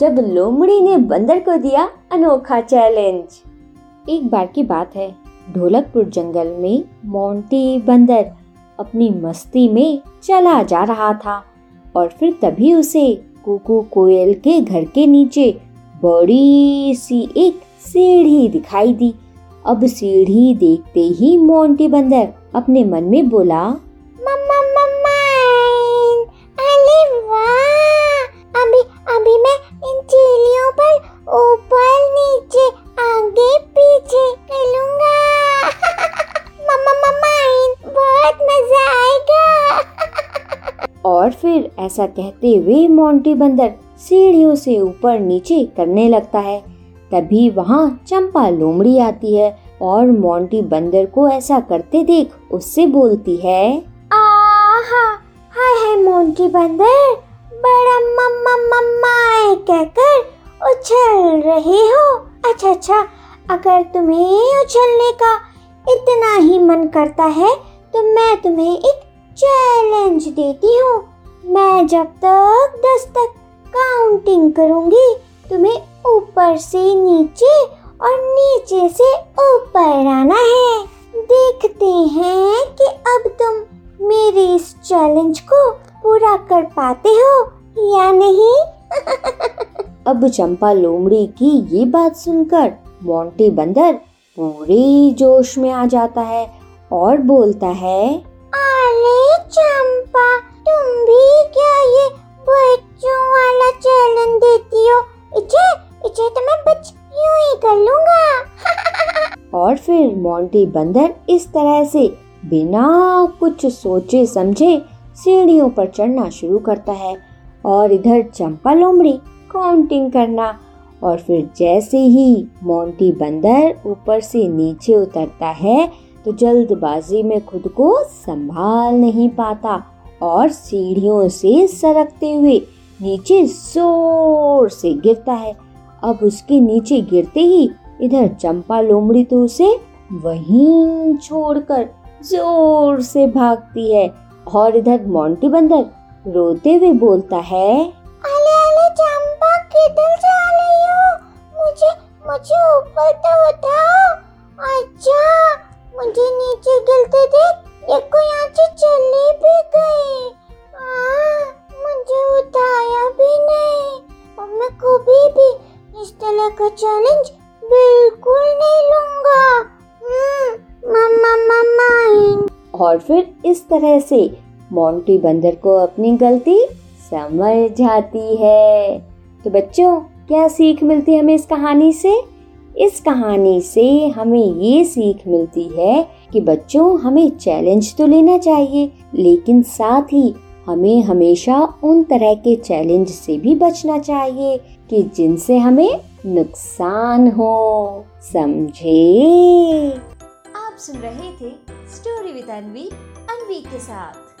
जब लोमड़ी ने बंदर को दिया अनोखा चैलेंज। एक बार की बात है, ढोलकपुर जंगल में मोंटी बंदर अपनी मस्ती में चला जा रहा था और फिर तभी उसे कुकू कोयल के घर के नीचे बड़ी सी एक सीढ़ी दिखाई दी। अब सीढ़ी देखते ही मोंटी बंदर अपने मन में बोला और फिर ऐसा कहते हुए मोंटी बंदर सीढ़ियों से ऊपर नीचे करने लगता है। तभी वहाँ चंपा लोमड़ी आती है और मोंटी बंदर को ऐसा करते देख उससे बोलती है, आहा, हाय हाय मोंटी बंदर, बड़ा मम्मा मम्मा कहकर उछल रहे हो। अच्छा अच्छा अगर तुम्हें उछलने का इतना ही मन करता है तो मैं तुम्हें एक चैलेंज देती हूँ। मैं जब तक दस तक काउंटिंग करूँगी तुम्हें ऊपर से नीचे और नीचे से ऊपर आना है। देखते हैं कि अब तुम मेरे इस चैलेंज को पूरा कर पाते हो या नहीं। अब चंपा लोमड़ी की ये बात सुनकर मोंटी बंदर पूरे जोश में आ जाता है और बोलता है अरे चंपा तुम भी क्या ये बच्चों वाला चैलेंज देती हो? इचे इचे तो मैं बच यूँ ही कर लूँगा। और फिर मोंटी बंदर इस तरह से बिना कुछ सोचे समझे सीढ़ियों पर चढ़ना शुरू करता है और इधर चंपा लोमड़ी काउंटिंग करना और फिर जैसे ही मोंटी बंदर ऊपर से नीचे उतरता है तो जल्दबाजी में खुद को संभाल नहीं पाता। और सीढ़ियों से सरकते हुए नीचे ज़ोर से गिरता है। अब उसके नीचे गिरते ही इधर चंपा लोमड़ी तो उसे वहीं छोड़कर ज़ोर से भागती है और इधर मोंटी बंदर रोते हुए बोलता है, अले अले, चंपा, किधर जा रही हो? मुझे मुझे ऊपर तो उठाओ। तरह का चैलेंज बिल्कुल नहीं लूँगा। मम्मा मम्मा और फिर इस तरह से मोंटी बंदर को अपनी गलती समझ जाती है। तो बच्चों, क्या सीख मिलती है हमें इस कहानी से? इस कहानी से हमें ये सीख मिलती है कि बच्चों, हमें चैलेंज तो लेना चाहिए, लेकिन साथ ही हमें हमेशा उन तरह के चैलेंज से भी बचना चाहिए कि जिनसे हमें नुकसान हो। समझे? आप सुन रहे थे स्टोरी विद अनवी अनवी के साथ।